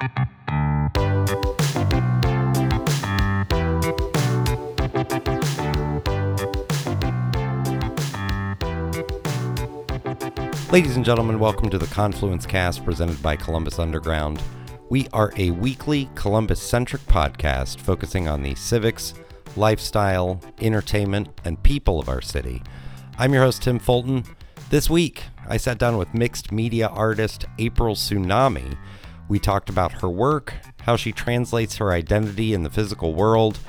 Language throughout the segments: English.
Ladies and gentlemen, welcome to the Confluence Cast presented by Columbus Underground. We are a weekly Columbus centric podcast focusing on the civics, lifestyle, entertainment, and people of our city. I'm your host, Tim Fulton. This week, I sat down with mixed media artist April Sunami. We talked about her work, how she translates her identity in the physical world,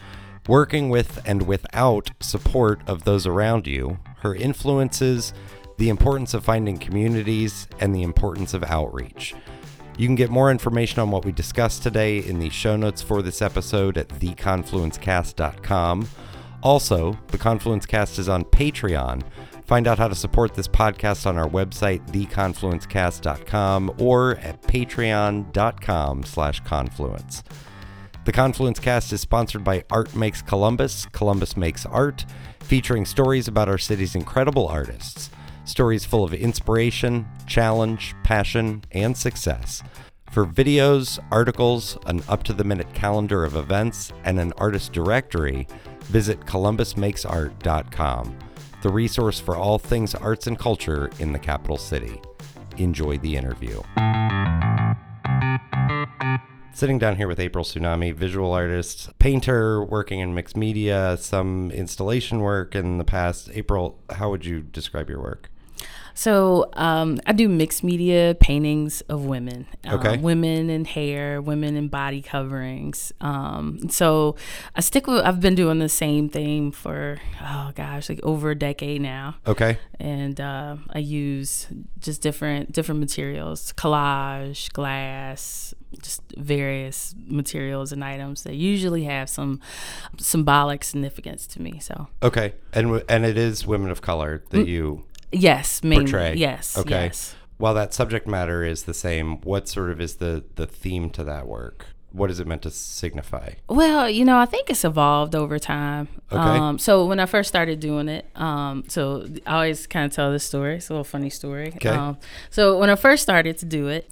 working with and without support of those around you, her influences, the importance of finding communities, and the importance of outreach. You can get more information on what we discussed today in the show notes for this episode at theconfluencecast.com. Also, the Confluence Cast is on Patreon. Find out how to support this podcast on our website, theconfluencecast.com, or at patreon.com slash confluence. The Confluence Cast is sponsored by Art Makes Columbus, Columbus Makes Art, featuring stories about our city's incredible artists. Stories full of inspiration, challenge, passion, and success. For videos, articles, an up to the minute calendar of events, and an artist directory, visit columbusmakesart.com, the resource for all things arts and culture in the capital city. Enjoy the interview. Sitting down here with April Sunami, visual artist, painter, working in mixed media, some installation work in the past. April, how would you describe your work? So um, I do mixed media paintings of women, Okay. um, women in hair, women in body coverings. Um, so I stick with. I've been doing the same thing for oh gosh, like over a decade now, Okay. and uh, I use just different different materials, collage, glass, just various materials and items that usually have some symbolic significance to me. So Okay. And and it is women of color that you yes, mainly portray. yes, Okay. yes. While that subject matter is the same, what sort of is the the theme to that work? What is it meant to signify? Well, you know, I think it's evolved over time. Okay. Um, so when I first started doing it, um, so I always kind of tell this story. It's a little funny story. Okay. Um, so when I first started to do it,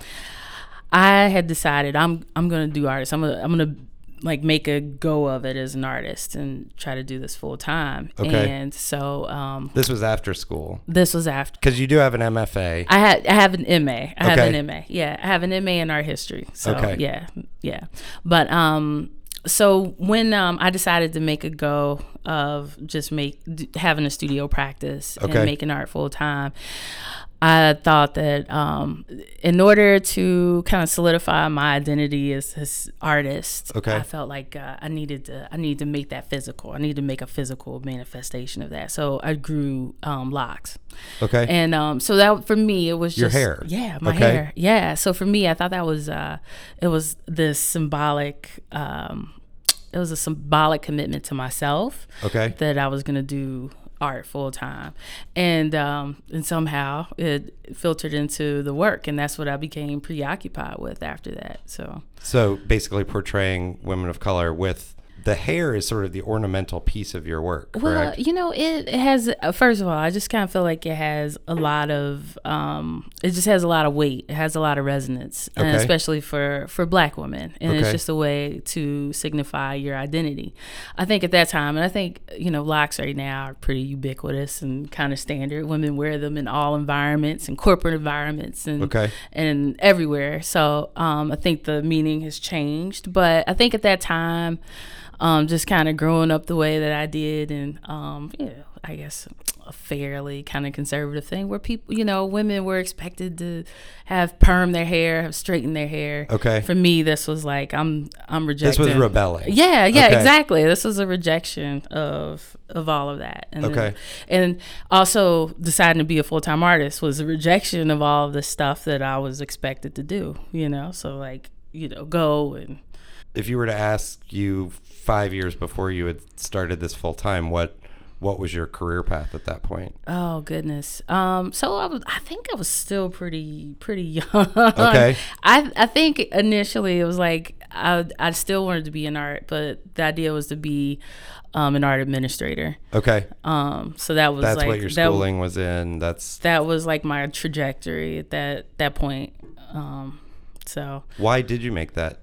I had decided I'm I'm gonna do artists. I'm gonna I'm gonna like make a go of it as an artist and try to do this full time. Okay. And so um, This was after school this was after. because you do have an MFA. I had I have an MA. I have an MA. Yeah, I have an MA in art history. So Okay. yeah, yeah. But um, so when um I decided to make a go of just make d- having a studio practice Okay. and making art full time. I thought that um, in order to kind of solidify my identity as this artist, Okay. I felt like uh, I needed to I needed to make that physical. I needed to make a physical manifestation of that. So I grew um, locks. Okay. And um, so that for me, it was Your just hair. Yeah, my Okay. hair. Yeah. So for me, I thought that was uh, it was this symbolic. Um, it was a symbolic commitment to myself okay. that I was gonna do art full time, and um, and somehow it filtered into the work, and that's what I became preoccupied with after that. So So basically portraying women of color with the hair is sort of the ornamental piece of your work, Well, you know, it, has. Uh, first of all, I just kind of feel like it has a lot of. Um, it just has a lot of weight. It has a lot of resonance, and Okay. especially for for Black women, and Okay. it's just a way to signify your identity. I think at that time, and I think you know, locks right now are pretty ubiquitous and kind of standard. Women wear them in all environments and corporate environments, and Okay. and everywhere. So um, I think the meaning has changed, but I think at that time, um, just kind of growing up the way that I did, and um, you know, I guess a fairly kind of conservative thing where people, you know, women were expected to have perm their hair, have straightened their hair. Okay. For me, this was like I'm I'm This was rebelling. Yeah, yeah, Okay. exactly. This was a rejection of of all of that. And then- Okay. and also deciding to be a full time artist was a rejection of all of the stuff that I was expected to do. You know, so like you know, go and If you were to ask you five years before you had started this full time, what what was your career path at that point? Oh goodness. Um. So I was. I think I was still pretty pretty young. Okay. I I think initially it was like I I still wanted to be in art, but the idea was to be um, an art administrator. Okay. Um. So that was That's like what your that- schooling was in. That's that was like my trajectory at that that point. Um, So Why did you make that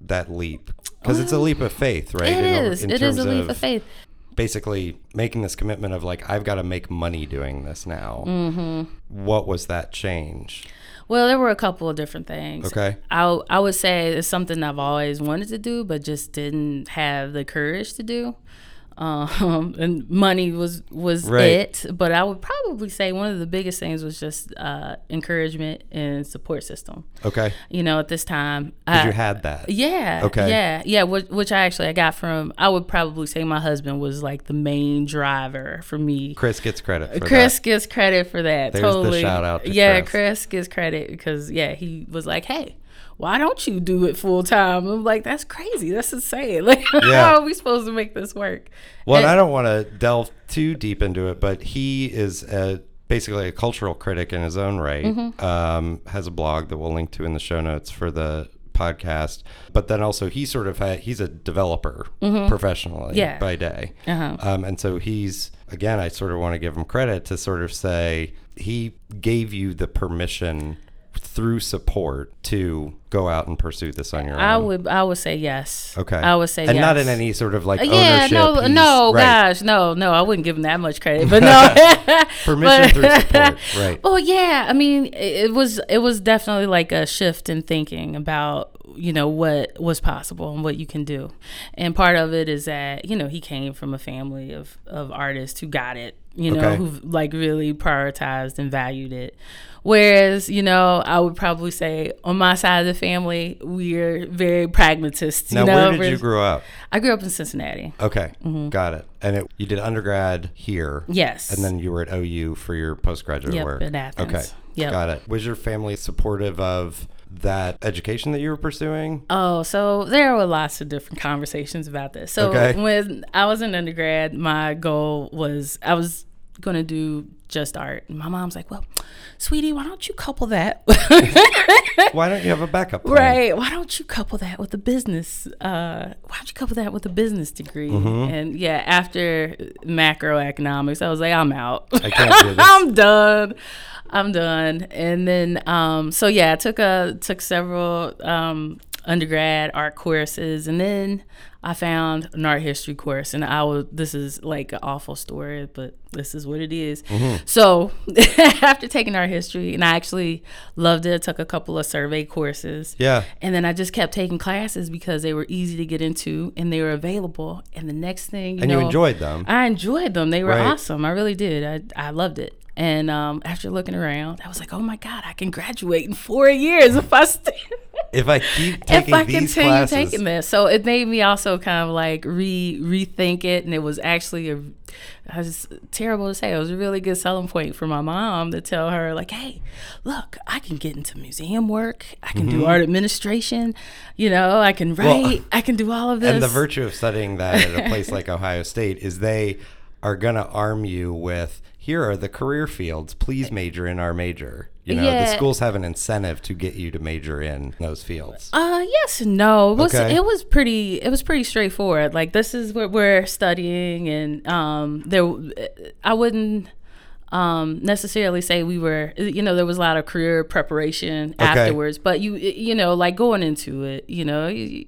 that leap? Because it's a leap of faith, right? it In- is. in It is a leap of faith. Basically, making this commitment of like, I've got to make money doing this now. Mm-hmm. What was that change? Well, there were a couple of different things. Okay. I I would say it's something I've always wanted to do, but just didn't have the courage to do. Um, and money was was Right. it, but I would probably say one of the biggest things was just uh, encouragement and support system. Okay. You know, at this time, I- you had that. yeah. Okay. Yeah. Yeah. Which, which I actually I got from. I would probably say my husband was like the main driver for me. Chris gets credit for Chris that. gets credit for that. There's the totally. shout out to yeah, Chris. Chris gets credit because yeah, he was like, "Hey, why don't you do it full time?" I'm like, "That's crazy. That's insane. Like, Yeah. how are we supposed to make this work?" Well, and I don't want to delve too deep into it, but he is a, basically a cultural critic in his own right. Mm-hmm. Um, has a blog that we'll link to in the show notes for the podcast. But then also he sort of had, he's a developer professionally Mm-hmm. Yeah. by day. Uh-huh. Um, and so he's again, I sort of want to give him credit to sort of say he gave you the permission through support to go out and pursue this on your own. I would I would say yes. Okay. I would say and yes. not in any sort of like Yeah, ownership. no, no, right. gosh, no, no. I wouldn't give him that much credit, but no. Permission But- through support, right. Well, yeah. I mean, it was it was definitely like a shift in thinking about you know what was possible and what you can do, and part of it is that you know he came from a family of of artists who got it, you know, Okay. who like really prioritized and valued it. Whereas, you know, I would probably say on my side of the family, we're very pragmatists. Now, you know? where did We're- you grow up? I grew up in Cincinnati. Okay, mm-hmm. got it. And it, you did undergrad here. Yes. And then you were at OU for your postgraduate Yep, work. in Athens. Okay, Yep. got it. Was your family supportive of that education that you were pursuing? Oh, so there were lots of different conversations about this. So Okay. when I was in undergrad, my goal was I was going to do just art. And my mom's like, "Well, sweetie, why don't you couple that?" Why don't you have a backup plan? right? Why don't you couple that with a business? Uh, why don't you couple that with a business degree? Mm-hmm. And yeah, after macroeconomics, I was like, I'm out. I can't do this. I'm done. I'm done. And then, um, so yeah, I took a took several um, undergrad art courses, and then I found an art history course. And I was this is like an awful story, but this is what it is. Mm-hmm. So after taking art history, and I actually loved it, I took a couple of survey courses. Yeah. And then I just kept taking classes because they were easy to get into and they were available. And the next thing you And know, you enjoyed them. I enjoyed them. They were Right. awesome. I really did. I, I loved it. And um, after looking around, I was like, "Oh my God, I can graduate in four years if I stay, If I keep if taking I these continue classes, taking this." So it made me also kind of like re rethink it, and it was actually a, I was terrible to say, it was a really good selling point for my mom to tell her like, "Hey, look, I can get into museum work. I can Mm-hmm. do art administration. You know, I can write. I can do all of this." and the virtue of studying that at a place like Ohio State is they are going to arm you with here are the career fields. Please major in our major. You know, the schools have an incentive to get you to major in those fields. Uh yes and no. It was Okay. it was pretty it was pretty straightforward. Like this is what we're studying and um there I wouldn't um necessarily say we were you know there was a lot of career preparation afterwards but you you know like going into it you know you,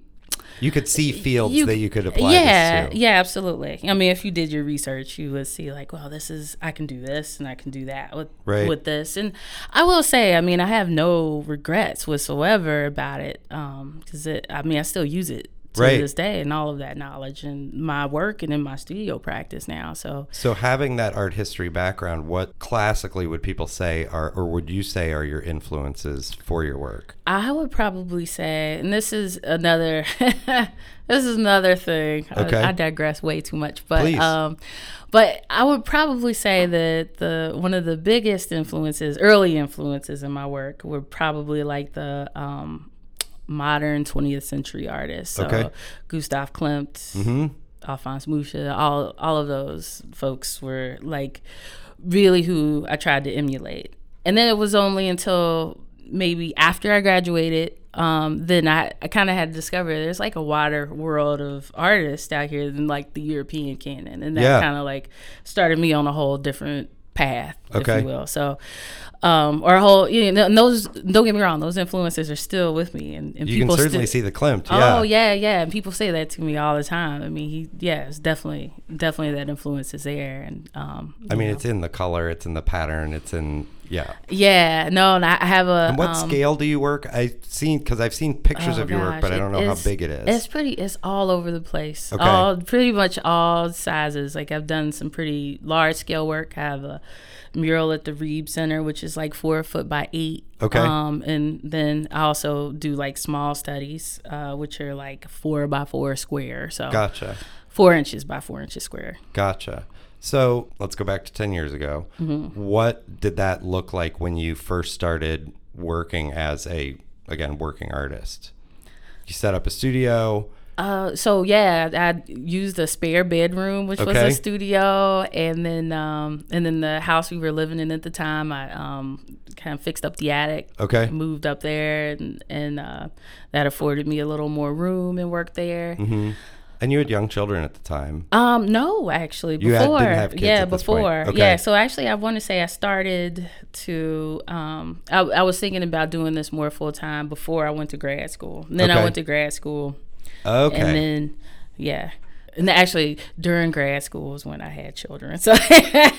You could see fields you- that you could apply yeah yeah absolutely. I mean if you did your research you would see like well this is i can do this and i can do that with Right. with this. And i will say i mean i have no regrets whatsoever about it um because it i mean i still use it to Right. this day and all of that knowledge and my work and in my studio practice now so So having that art history background, what classically would people say are, or would you say are your influences for your work? I would probably say, and this is another, this is another thing. I- Okay. I, digress way too much, but Please. um, but I would probably say that the one of the biggest influences, early influences in my work, were probably like the um, modern 20th century artists. So Okay. Gustav Klimt, Mm-hmm. Alphonse Mucha, all all of those folks were like really who I tried to emulate. And then it was only until maybe after I graduated, um, then I, I kind of had to discover there's like a wider world of artists out here than like the European canon, and that Yeah. kind of like started me on a whole different path. Okay. if you will. So, um, our whole, you know, those, don't get me wrong, those influences are still with me. And, and You can certainly still, see the Klimt. Yeah. Oh yeah, yeah, and people say that to me all the time. I mean, he, yeah, it's definitely, definitely that influence is there, and um, I mean, know. it's in the color, it's in the pattern, it's in yeah. yeah, no, and I have a. And what um, scale do you work? I've seen because I've seen pictures oh, of your work, but I don't know how big it is. It's pretty. It's all over the place. Okay. All pretty much all sizes. Like I've done some pretty large scale work. I have a mural at the Reeb Center, which is like four foot by eight. Okay. Um, and then I also do like small studies, uh, which are like four by four square. So Gotcha. four inches by four inches square. Gotcha. So let's go back to 10 years ago. Mm-hmm. What did that look like when you first started working as a, again, working artist? You set up a studio. Uh, so yeah, I used a spare bedroom, which was a studio, and then um, and then the house we were living in at the time, I um, kind of fixed up the attic. Okay. moved up there, and and uh, that afforded me a little more room and work there. Mm-hmm. And you had young children at the time. Um, no, actually, You had- before, didn't have kids yeah, at this point. before, Okay. yeah. So actually, I want to say I started to. Um, I, I was thinking about doing this more full time before I went to grad school. And then Okay. I went to grad school, Okay. and then yeah. And actually, during grad school was when I had children. So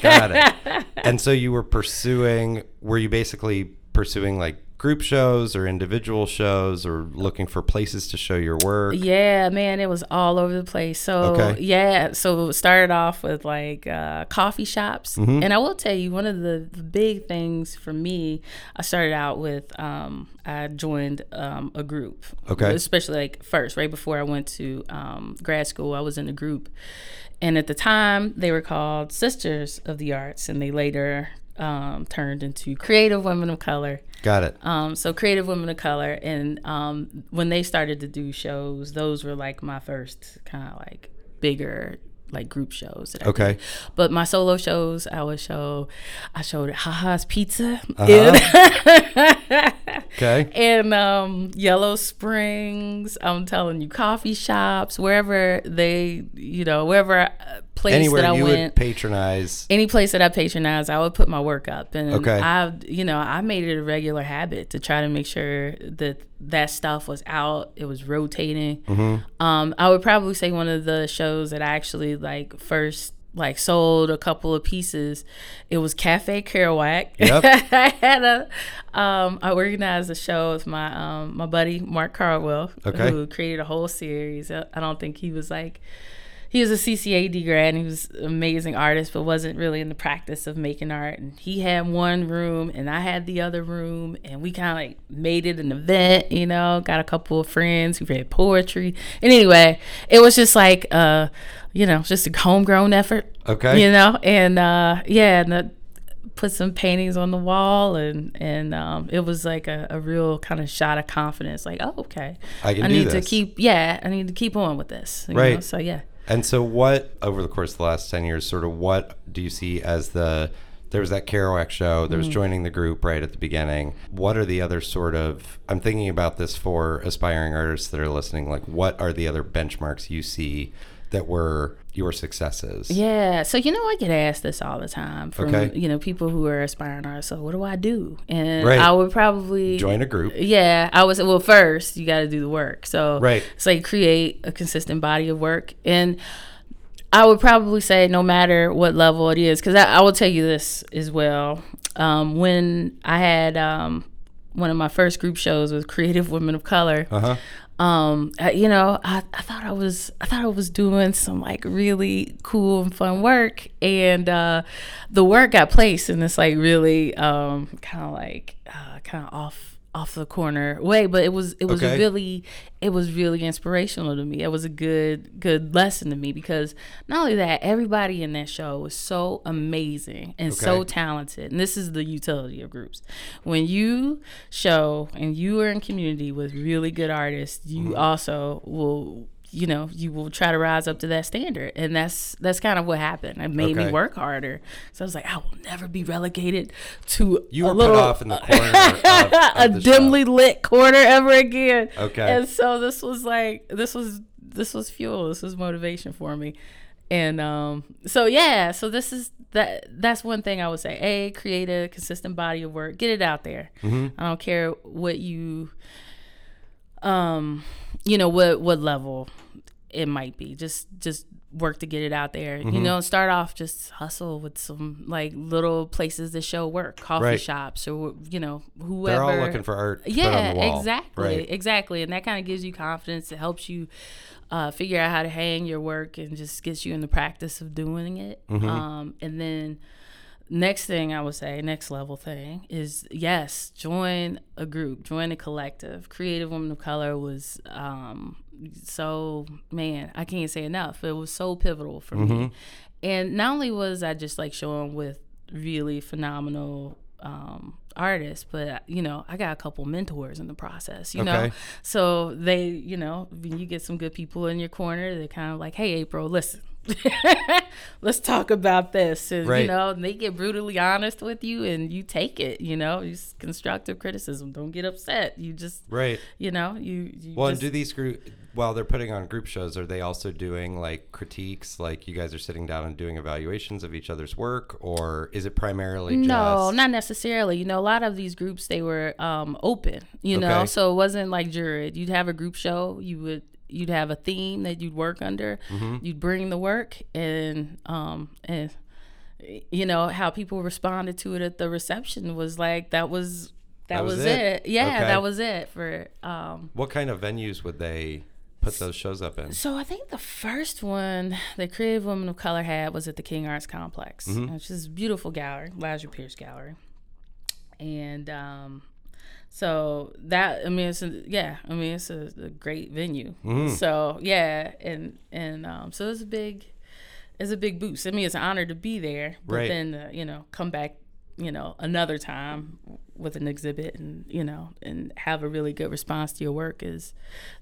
Got it. And so you were pursuing, were you basically pursuing like group shows or individual shows or looking for places to show your work? Yeah, man, it was all over the place. So Okay. yeah, so started off with like uh, coffee shops, Mm-hmm. and I will tell you one of the, the big things for me. I started out with um, I joined um, a group, Okay. especially like first right before I went to um, grad school. I was in a group, and at the time they were called Sisters of the Arts, and they later um, turned into Creative Women of Color. Got it. Um, so creative women of color, and um, when they started to do shows, those were like my first kind of like bigger like group shows. That I Okay. But my solo shows, I would show, I showed Haha's Pizza Uh-huh. Okay. and um, Yellow Springs. I'm telling you, coffee shops, wherever they, you know, wherever place Anywhere that I you went would patronize. any place that I patronize, I would put my work up, and Okay. I, you know, I made it a regular habit to try to make sure that that stuff was out. It was rotating. Mm-hmm. Um, I would probably say one of the shows that I actually like first like sold a couple of pieces. It was Kafe Kerouac. Yep. I had a, um, I organized a show with my um my buddy Mark Carwell, Okay. who created a whole series. I I don't think he was like he was a CCAD grad and he was an amazing artist, but wasn't really in the practice of making art. And he had one room and I had the other room, and we kind of like made it an event, you know. Got a couple of friends who read poetry, and anyway, it was just like, uh, you know, just a homegrown effort, Okay. you know. And uh, yeah, and the, put some paintings on the wall, and and um, it was like a, a real kind of shot of confidence, like, oh, okay, I can I need to keep, yeah, I need to keep on with this, you Right. know? So yeah. And so, what over the course of the last ten years, sort of, what do you see as the? There was that Kerouac show. There was Mm-hmm. joining the group right at the beginning. What are the other sort of? I'm thinking about this for aspiring artists that are listening. Like, what are the other benchmarks you see that were your successes? Yeah. So you know, I get asked this all the time from Okay. you know people who are aspiring artists. So what do I do? And Right. I would probably Join a group. Yeah, I was well. First, you got to do the work. So Right. it's like create a consistent body of work, and I would probably say no matter what level it is, because I, I will tell you this as well. Um, when I had um, one of my first group shows with Creative Women of Color, Uh huh. Um you know I, I thought i was i thought i was doing some like really cool and fun work. And uh the work got placed in this like really um kind of like uh kind of off off the corner way but it was it was Okay. really it was really inspirational to me it was a good good lesson to me because not only that everybody in that show was so amazing and so talented and this is the utility of groups when you show and you are in community with really good artists you Mm-hmm. also will you know you will try to rise up to that standard and that's that's kind of what happened it made Okay. me work harder so i was like i will never be relegated to You a were little put off in the corner of, a of show. dimly lit corner ever again Okay. and so this was like this was this was fuel this was motivation for me and um, so yeah, so this is that. That's one thing I would say. A, create a consistent body of work. Get it out there. I don't care what you, um, you know what what level it might be. Just just work to get it out there. You know, start off just hustle with some like little places that show work, coffee Right. shops or you know whoever. They're all looking for art. Yeah, wall. exactly, Right. exactly, and that kind of gives you confidence. It helps you uh, figure out how to hang your work and just gets you in the practice of doing it. Mm-hmm. Um, and then next thing I would say, next level thing is yes, join a group, join a collective. Creative Women of Color was um, so man, I can't say enough. It was so pivotal for Mm-hmm. me, and not only was I just like showing with really phenomenal um, artists, but you know, I got a couple mentors in the process. You know, so they, you know, when you get some good people in your corner, they're kind of like, "Hey, April, listen." Let's talk about this, and Right. you know, and they get brutally honest with you, and you take it. You know, it's constructive criticism. Don't get upset. You just, Right. you know, you. you Well, just, and do these group while they're putting on group shows, are they also doing like critiques? Like you guys are sitting down and doing evaluations of each other's work, or is it primarily No, just not necessarily. You know, a lot of these groups they were um, open. You know, so it wasn't like juried. You'd have a group show. You would you'd have a theme that you'd work under. Mm-hmm. You'd bring the work and um and you know how people responded to it at the reception was like that was that, That was, was it. it? Yeah, Okay. that was it for um what kind of venues would they put those shows up in? So I think the first one that Creative Women of Color had was at the King Arts Complex, Mm-hmm. which is a beautiful gallery, Elijah Pierce Gallery. And um, so that I mean, it's a, yeah, I mean, it's a, a great venue. Mm-hmm. So yeah, and and um, so it's a big, it's a big boost. I mean, it's an honor to be there, but Right. then uh, you know come back, you know, another time with an exhibit and you know and have a really good response to your work is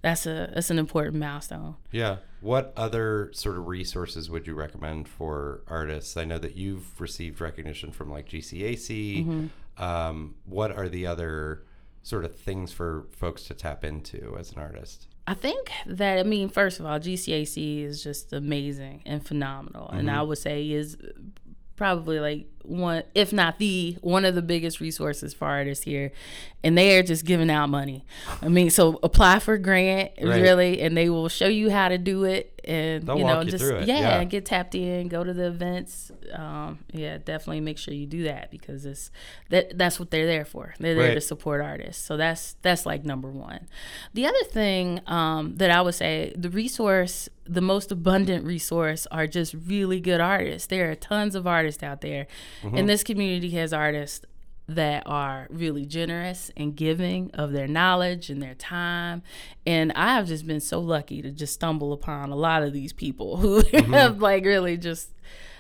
that's a that's an important milestone. Yeah. What other sort of resources would you recommend for artists? I know that you've received recognition from like GCAC. Mm-hmm. Um, what are the other sort of things for folks to tap into as an artist? I think that I mean, first of all, GCAC is just amazing and phenomenal, and mm-hmm. I would say is probably like one, if not the one of the biggest resources for artists here, and they are just giving out money. I mean, so apply for grant Right. really, and they will show you how to do it, and They'll you know, you just yeah, yeah. get tapped in, go to the events. Um, yeah, definitely make sure you do that because it's that that's what they're there for. They're there to support artists. So that's that's like number one. The other thing um, that I would say, the resource, the most abundant resource, are just really good artists. There are tons of artists out there, and this community has artists that are really generous and giving of their knowledge and their time. And I have just been so lucky to just stumble upon a lot of these people who have like really just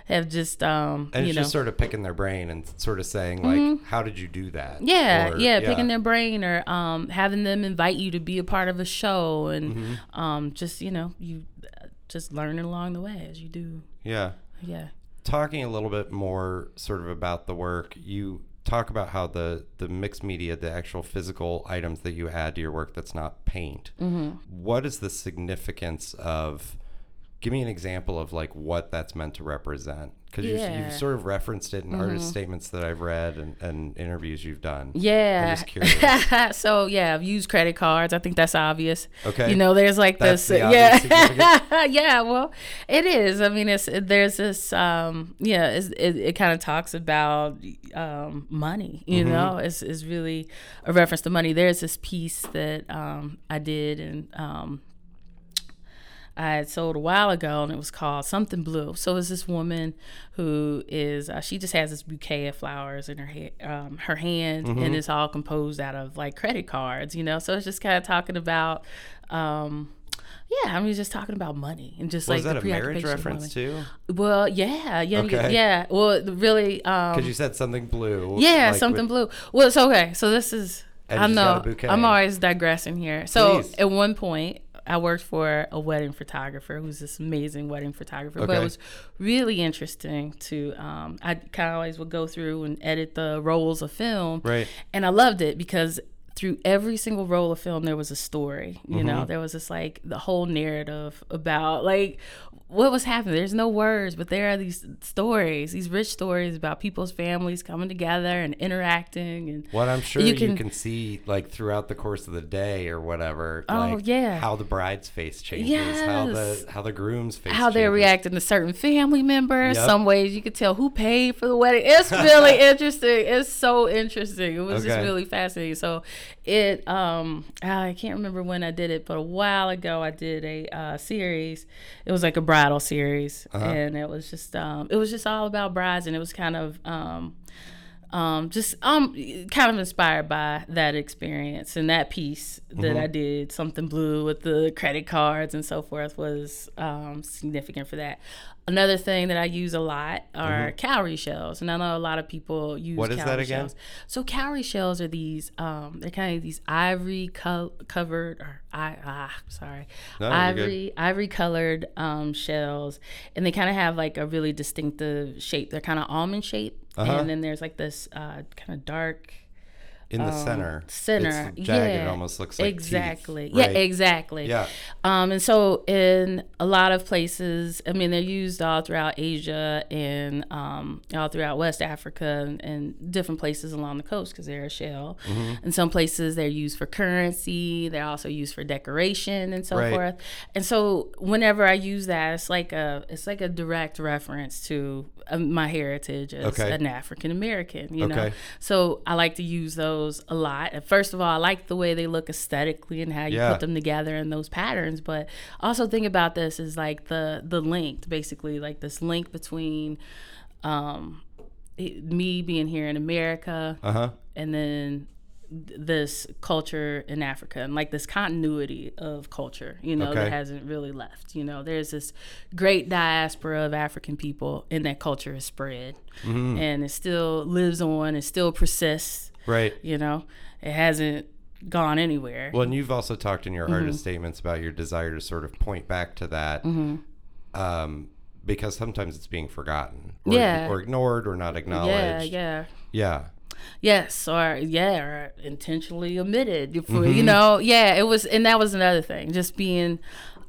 have just um And you it's know just sort of picking their brain and sort of saying like, how did you do that? yeah, Or- yeah, picking their brain or um, having them invite you to be a part of a show and Mm-hmm. um, just you know you uh, just learning along the way as you do. Yeah. Yeah. Talking a little bit more sort of about the work you talk about how the the mixed media the actual physical items that you add to your work that's not paint Mm-hmm. What is the significance of give me an example of like what that's meant to represent because Yeah. Mm-hmm. you, you've sort of referenced it in artist statements that i've read and, and interviews you've done Yeah. just curious. so yeah, I've used credit cards. I think that's obvious. Okay. You know, there's like That's this. the yeah. yeah. Well, it is. I mean, it's there's this. Um, yeah. It it kind of talks about um, money. You Mm-hmm. know, it's it's really a reference to money. There's this piece that um, I did and. Um, I had sold a while ago, and it was called Something Blue. So it's this woman who is uh, she just has this bouquet of flowers in her ha- um, her hand, Mm-hmm. and it's all composed out of like credit cards, you know. So it's just kind of talking about, um, yeah, I mean, just talking about money and just was like that the a marriage reference too Well, yeah, yeah, Okay. yeah. Well, really, um, because you said something blue yeah, like something with- blue. Well, it's okay. So this is And I she's got a know. I'm always digressing here. So Please. at one point, I worked for a wedding photographer who's this amazing wedding photographer. Okay. But it was really interesting to um, I kind of always would go through and edit the rolls of film, Right. And I loved it because through every single roll of film there was a story you know there was this like the whole narrative about like what was happening there's no words but there are these stories these rich stories about people's families coming together and interacting and What I'm sure You you can- can, see like throughout the course of the day or whatever. Oh, like, yeah. How the bride's face changes, yes. how the how the groom's face how they're reacting to certain family members. Yep. Some ways you could tell who paid for the wedding. It's really interesting. It's so interesting. It was just really fascinating. So it um I can't remember when I did it, but a while ago I did a uh, series. It was like a bridal series, Uh-huh. and it was just um it was just all about brides, and it was kind of um um, just um, kind of inspired by that experience and that piece that I did. Something blue with the credit cards and so forth was um, significant for that. Another thing that I use a lot are cowrie shells, and I know a lot of people use. What is that again? Shells. So cowrie shells are these. Um, they're kind of these ivory co- covered or I ah sorry, No, ivory ivory colored um, shells, and they kind of have like a really distinctive shape. They're kind of almond shaped, Uh-huh. and then there's like this uh, kind of dark in the center. um, center. It's jagged. yeah, It almost looks like teeth, exactly. right? Yeah, exactly. Yeah. Um, and so in a lot of places, I mean, they're used all throughout Asia and um, all throughout West Africa and, and different places along the coast because they're a shell. Mm-hmm. In some places, they're used for currency. They're also used for decoration and so Right. forth. And so whenever I use that, it's like a it's like a direct reference to um, my heritage as Okay. an African American. You know, Okay. so I like to use those a lot. First of all, I like the way they look aesthetically and how you Yeah. put them together in those patterns. But also think about this is like the the link, basically like this link between um, it- me being here in America Uh huh. and then th- this culture in Africa and like this continuity of culture, you know, Okay. that hasn't really left. You know, there's this great diaspora of African people and that culture is spread Mm-hmm. and it still lives on, it still persists, Right. you know, it hasn't gone anywhere. Well, and you've also talked in your Mm-hmm. artist statements about your desire to sort of point back to that, Mm-hmm. um, because sometimes it's being forgotten, or, Yeah. or ignored, or not yeah, acknowledged. yeah. yeah. Yes, or yeah, or intentionally omitted. For, Mm-hmm. You know, yeah, it was, and that was another thing. Just being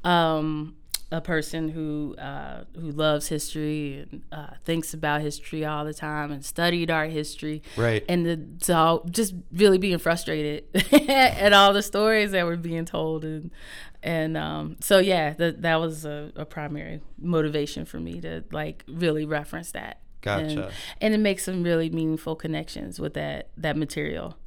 um, a person who uh, who loves history and uh, thinks about history all the time and studied art history, Right. and the, so just really being frustrated at all the stories that were being told and and um, so yeah, that that was a, a primary motivation for me to like really reference that. And, Gotcha. and it makes some really meaningful connections with that that material.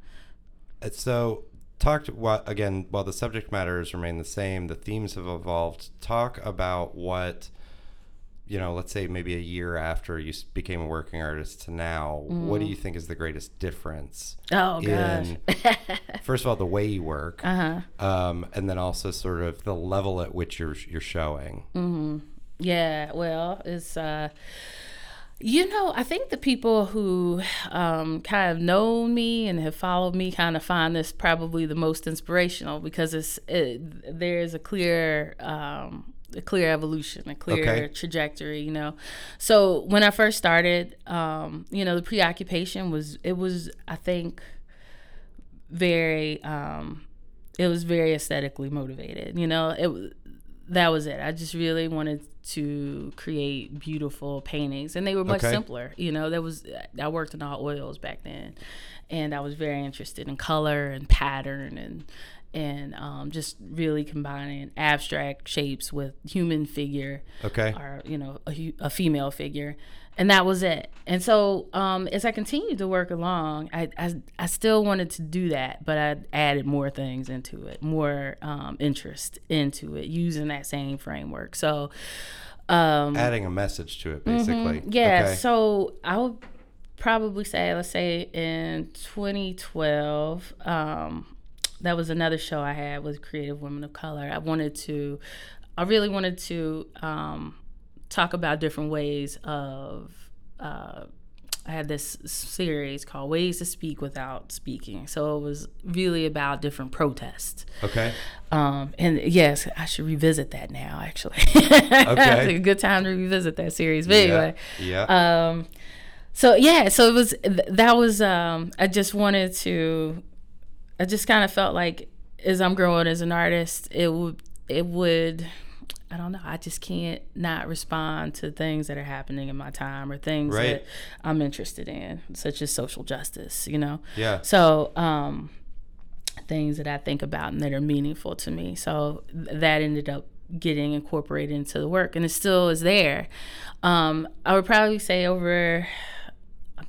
Uh, So, talk to, what again. While the subject matters remain the same, the themes have evolved. Talk about what you know. Let's say maybe a year after you became a working artist to now. What do you think is the greatest difference? Oh gosh. in first of all the way you work, Uh-huh. um, and then also sort of the level at which you're you're showing. Mm. Yeah, well, it's uh you know, I think the people who um, kind of know me and have followed me kind of find this probably the most inspirational because it's it, there's a clear um, a clear evolution, a clear Okay. trajectory. You know, so when I first started, um, you know, the preoccupation was it was I think very um, it was very aesthetically motivated. You know, it was that was it. I just really wanted to create beautiful paintings, and they were much Okay. simpler. You know, there was I worked in all oils back then, and I was very interested in color and pattern and and um, just really combining abstract shapes with human figure Okay. or you know a, a female figure and that was it and so um, as i continued to work along I, I, I still wanted to do that but i added more things into it more um, interest into it using that same framework so um, Adding a message to it, basically. yeah Okay. so i would probably say let's say in 2012 um, that was another show i had with creative women of color i wanted to i really wanted to um, talk about different ways of uh, I had this series called Ways to Speak Without Speaking. So it was really about different protests. Okay. Um, and yes, I should revisit that now, actually. it's a good time to revisit that series. But anyway, Yeah. yeah. um, so yeah, so it was that was um, I just wanted to I just kind of felt like as I'm growing as an artist, it would it would I don't know. I just can't not respond to things that are happening in my time or things Right. that I'm interested in, such as social justice, you know? Yeah. So, um, things that I think about and that are meaningful to me. So th- that ended up getting incorporated into the work and it still is there. Um, I would probably say over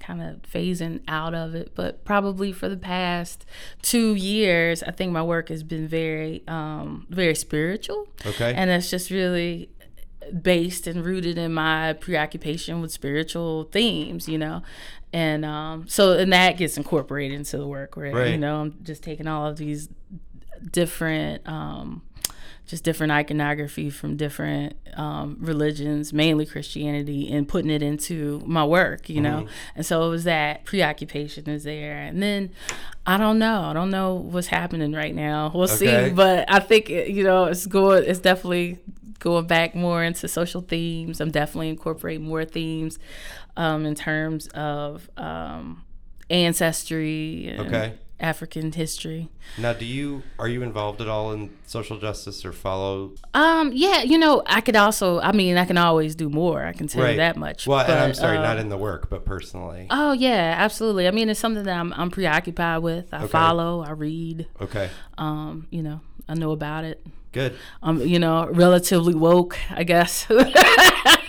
kind of phasing out of it, but probably for the past two years, I think my work has been very, um, very spiritual. Okay. And it's just really based and rooted in my preoccupation with spiritual themes, you know. And um, so, and that gets incorporated into the work where, you know, I'm just taking all of these different, um, just different iconography from different um, religions, mainly Christianity, and putting it into my work, you know. And so it was that preoccupation is there. And then I don't know, I don't know what's happening right now. We'll Okay. see, but I think it- you know it's going. It's definitely going back more into social themes. I'm definitely incorporating more themes um, in terms of um, ancestry and Okay. African history. Now, do you are you involved at all in social justice or follow? Um, yeah, you know, I could also. I mean, I can always do more. I can tell you that much. Well, and I'm sorry, uh, not in the work, but personally. Oh yeah, absolutely. I mean, it's something that I'm I'm preoccupied with. I Okay. follow. I read. Okay. Um, you know, I know about it. Good. I'm, you know, relatively woke, I guess.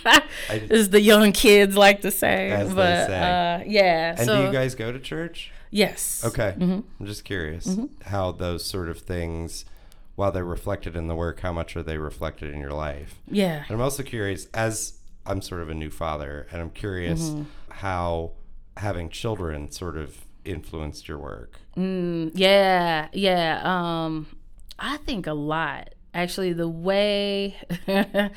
As the young kids like to say. As they but say. uh yeah. And so do you guys go to church? yes. Okay. Mm-hmm. I'm just curious how those sort of things, while they're reflected in the work, how much are they reflected in your life? Yeah. And I'm also curious, as I'm sort of a new father, and I'm curious how having children sort of influenced your work. Mm, yeah, yeah. Um, I think a lot. Actually, the way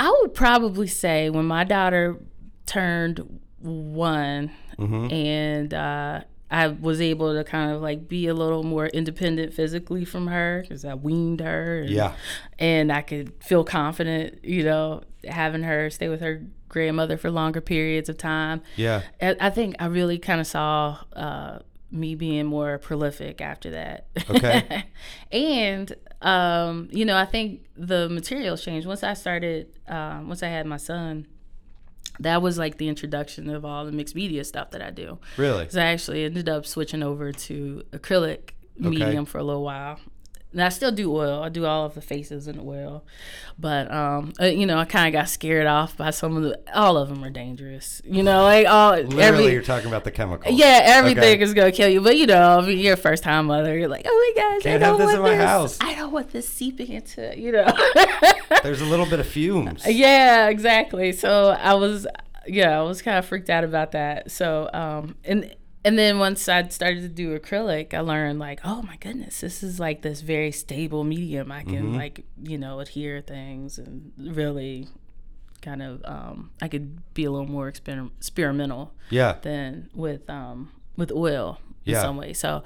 I would probably say when my daughter turned one Mm-hmm. and uh, I was able to kind of like be a little more independent physically from her because I weaned her. And, Yeah. and I could feel confident, you know, having her stay with her grandmother for longer periods of time. Yeah. I I think I really kind of saw uh, me being more prolific after that. Okay. and um, you know, I think the materials changed once I started. Um, once I had my son, that was like the introduction of all the mixed media stuff that I do. Really? Because I actually ended up switching over to acrylic medium for a little while. And I still do oil. I do all of the faces in oil, but um, uh, you know, I kind of got scared off by some of the. All of them are dangerous. You know, like all Literally, every. you're talking about the chemicals. Yeah, everything Okay. is gonna kill you. But you know, if you're a first time mother, you're like, oh my gosh, Can't I have don't this want in my this. house. I don't want this seeping into, you know. There's a little bit of fumes. Yeah, exactly. So I was, yeah, I was kind of freaked out about that. So, um, and and then once I started to do acrylic, I learned like, oh my goodness, this is like this very stable medium. I can like, you know, adhere things and really kind of, um, I could be a little more exper- experimental Yeah. than with um with oil in Yeah. some way. So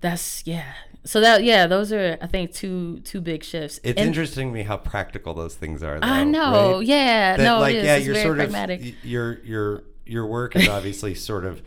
that's yeah. So that yeah, those are I think two two big shifts. It's And- interesting to me how practical those things are. Though, I know, right? yeah, That, no, like, it is. yeah, it's you're very sort pragmatic. of your your your work is obviously sort of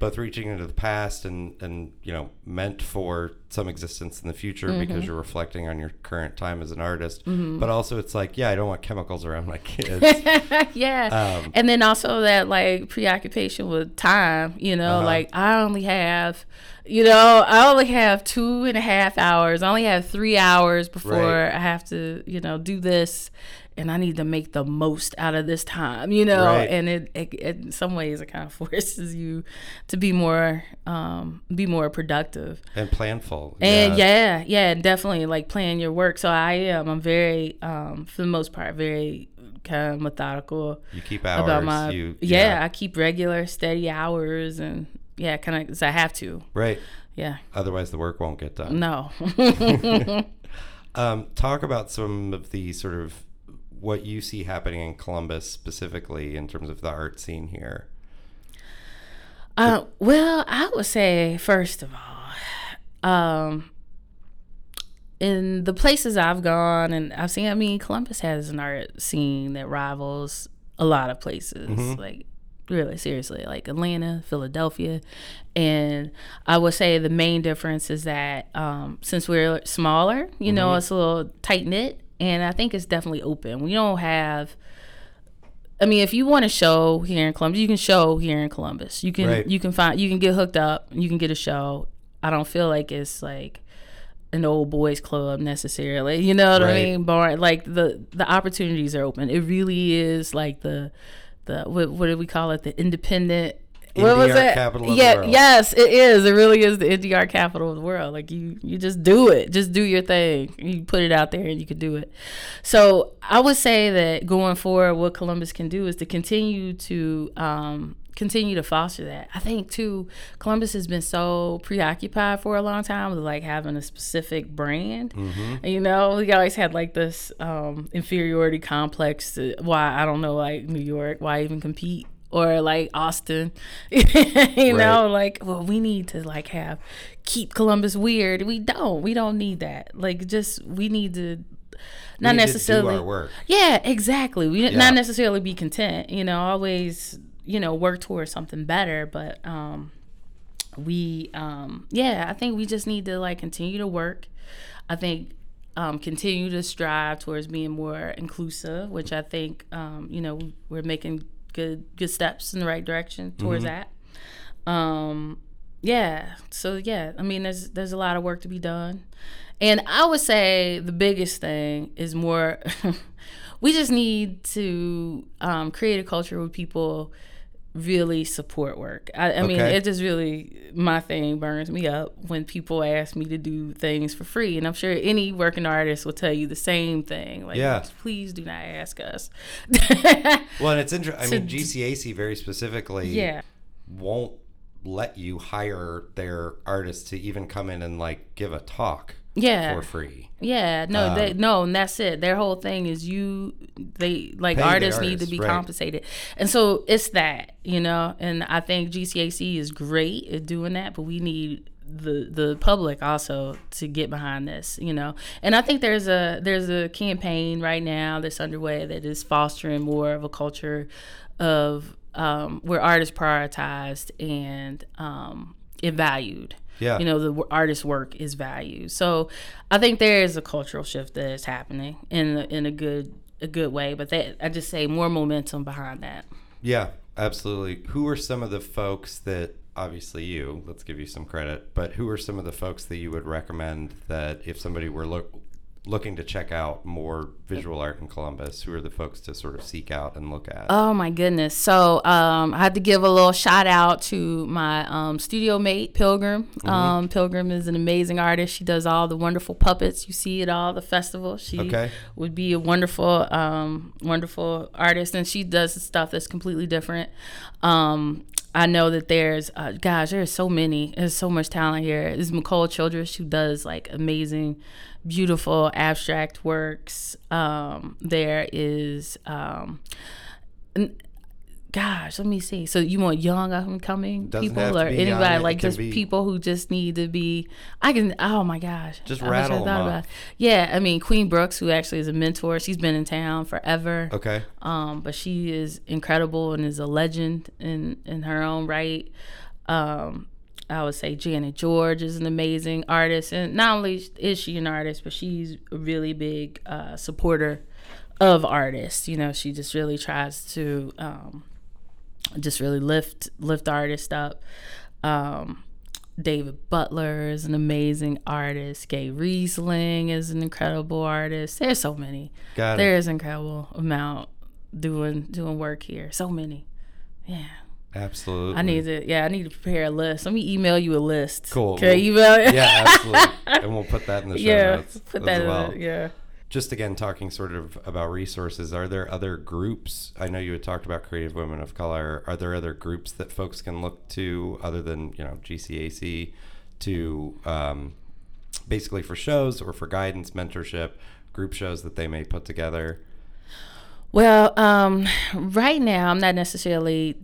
both reaching into the past and and you know meant for some existence in the future Mm-hmm. because you're reflecting on your current time as an artist. But also, it's like, yeah, I don't want chemicals around my kids. yeah. Um, and then also that like preoccupation with time, you know, Uh-huh. like I only have, you know, I only have two and a half hours. I only have three hours before Right. I have to, you know, do this. And I need to make the most out of this time, you know. Right. And it, it, it, in some ways, it kind of forces you to be more, um, be more productive. and planful. And yeah, yeah, definitely like plan your work. So I am. I'm very, um, for the most part, very kind of methodical you keep hours. about my. you, yeah, I keep regular, steady hours, and yeah, kind of because I have to. right. Yeah, Otherwise, the work won't get done. no. Um, talk about some of the sort of what you see happening in Columbus specifically in terms of the art scene here. uh, well, I would say first of all, um, in the places I've gone and I've seen, I mean, Columbus has an art scene that rivals a lot of places. Mm-hmm. Like really seriously like atlanta philadelphia and i would say the main difference is that um, since we're smaller you know Mm-hmm. it's a little tight knit and i think it's definitely open we don't have I mean, if you want to show here in Columbus, you can show here in Columbus. You can Right. you can find you can get hooked up. You can get a show. I don't feel like it's like an old boys club necessarily. You know what I mean? Bar like the the opportunities are open. It really is like the the what, what do we call it? The independent. What was it? capital of the yeah, world. yes, it is. It really is the NDR capital of the world. Like you, you just do it. Just do your thing. You put it out there, and you can do it. So I would say that going forward, what Columbus can do is to continue to um, continue to foster that. I think too, Columbus has been so preoccupied for a long time with like having a specific brand. Mm-hmm. You know, we always had like this um, inferiority complex. To why I don't know, like New York, why even compete? Or like Austin, you know, like well, we need to like have keep Columbus weird. We don't. We don't need that. Like, just we need to not need to do necessarily our work. yeah, exactly. We Yeah. not necessarily be content, you know, always, you know, work towards something better, but um we um yeah, I think we just need to like continue to work. I think um continue to strive towards being more inclusive, which I think um you know, we're making good good steps in the right direction towards that. Um yeah, so yeah, I mean there's there's a lot of work to be done. And I would say the biggest thing is more we just need to um, create a culture where people really support work. I, I mean, it just really my thing burns me up when people ask me to do things for free, and I'm sure any working artist will tell you the same thing. Like, Yeah. please do not ask us. Well, and it's interesting. I mean, GCAC very specifically yeah, won't let you hire their artists to even come in and like give a talk yeah, for free. yeah. No, Um, they no, and that's it. Their whole thing is you. They like Pay the artists need to be right. compensated, and so it's that you know. And I think GCAC is great at doing that, but we need the the public also to get behind this you know and i think there's a there's a campaign right now that's underway that is fostering more of a culture of um, where art is prioritized and um, and valued Yeah. you know the artist's work is valued so i think there is a cultural shift that is happening in a, in a good a good way but that i just say more momentum behind that Yeah, absolutely. Who are some of the folks that obviously you, let's give you some credit, but who are some of the folks that you would recommend that if somebody were look looking to check out more visual art in Columbus, who are the folks to sort of seek out and look at? Oh my goodness! So um, I had to give a little shout out to my um, studio mate Pilgrim. Mm-hmm. Um, Pilgrim is an amazing artist. She does all the wonderful puppets you see at all the festivals. She Okay. would be a wonderful, um, wonderful artist, and she does stuff that's completely different. I know that there's, uh, gosh, there's so many. There's so much talent here. There's Nicole Childress who does like amazing, beautiful abstract works. Um, there is, um, gosh, let me see. So you want young up and coming Doesn't people or be young, anybody like just be- people who just need to be? I can. Oh my gosh, Just I I rattle thought about. Yeah, I mean Queen Brooks, who actually is a mentor. She's been in town forever. Okay. Um, but she is incredible and is a legend in in her own right. Um, I would say Janet George is an amazing artist, and not only is she an artist, but she's a really big uh, supporter of artists. You know, she just really tries to um, just really lift lift artists up. Um, David Butler is an amazing artist. Gay Riesling is an incredible artist. There's so many. Got it. There is incredible amount doing doing work here. So many. Yeah. Absolutely. I need to yeah, I need to prepare a list. Let me email you a list. Cool. Can email it? Yeah, absolutely. and we'll put that in the show yeah. notes Put that in well. the- yeah. Just again, talking sort of about resources, are there other groups? I know you had talked about Creative Women of Color. Are there other groups that folks can look to other than, you know, GCAC to um, basically for shows or for guidance, mentorship, group shows that they may put together? Well, um, right now I'm not necessarily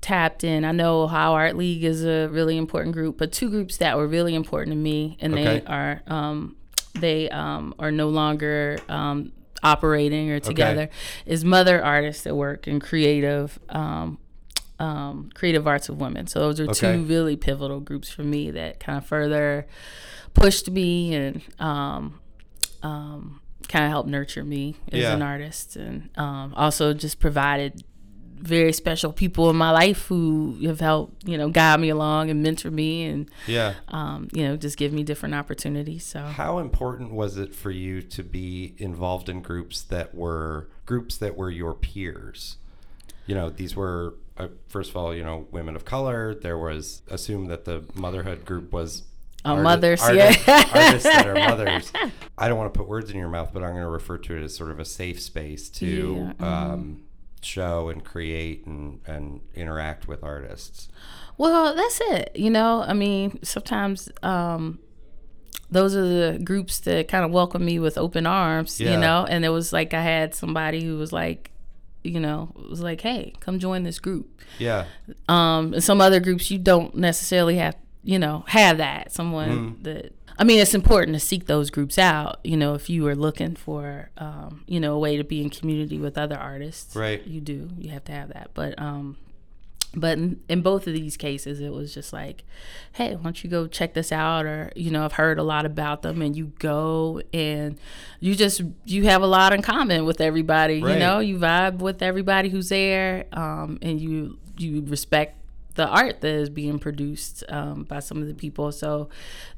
tapped in. I know Ohio Art League is a really important group, but two groups that were really important to me, and Okay. they are um, they um, are no longer um, operating or together, is Mother Artists that work in creative. Um, um, Creative Arts of Women. So those are Okay. two really pivotal groups for me that kind of further pushed me and um, um, kind of helped nurture me as Yeah. an artist, and um, also just provided very special people in my life who have helped you know guide me along and mentor me and Yeah. um, you know just give me different opportunities. So How important was it for you to be involved in groups that were groups that were your peers? You know, these were uh, first of all, you know, women of color. There was assume that the motherhood group was Oh, arti- mothers, artists, yeah. artists that are mothers. I don't want to put words in your mouth, but I'm going to refer to it as sort of a safe space to Yeah, mm-hmm. um, show and create and, and interact with artists. Well, that's it. You know, I mean, sometimes um, those are the groups that kind of welcome me with open arms, Yeah. you know, and it was like I had somebody who was like, you know, was like, hey, come join this group. Yeah. Um, and some other groups you don't necessarily have, you know, have that. Someone Mm-hmm. that, I mean, it's important to seek those groups out, you know, if you are looking for, um, you know, a way to be in community with other artists. Right. You do. You have to have that. But, um, but in, in both of these cases, it was just like, hey, why don't you go check this out? Or, you know, I've heard a lot about them and you go and you just, you have a lot in common with everybody, Right. you know, you vibe with everybody who's there. Um, and you, you respect the art that is being produced, um, by some of the people. So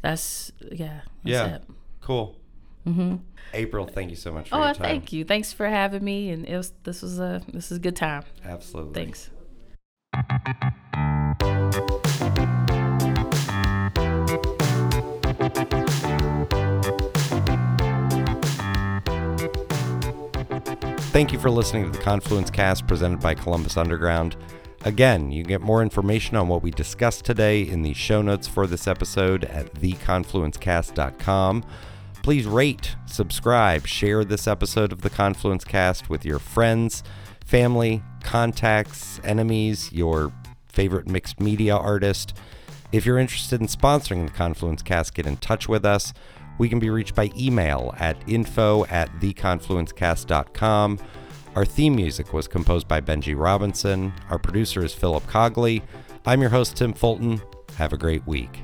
that's, yeah. That's Yeah. It. Cool. Mm-hmm. April, thank you so much for Oh, thank you. Thanks for having me. And it was, this was a, this is a good time. Absolutely. Thanks. Thank you for listening to the Confluence Cast presented by Columbus Underground. Again, you get more information on what we discussed today in the show notes for this episode at theconfluencecast.com. Please rate, subscribe, share this episode of the Confluence Cast with your friends, family, contacts, enemies, your favorite mixed media artist. If you're interested in sponsoring the Confluence Cast, get in touch with us. We can be reached by email at info at theconfluencecast.com. Our theme music was composed by Benji Robinson. Our producer is Philip Cogley. I'm your host, Tim Fulton. Have a great week.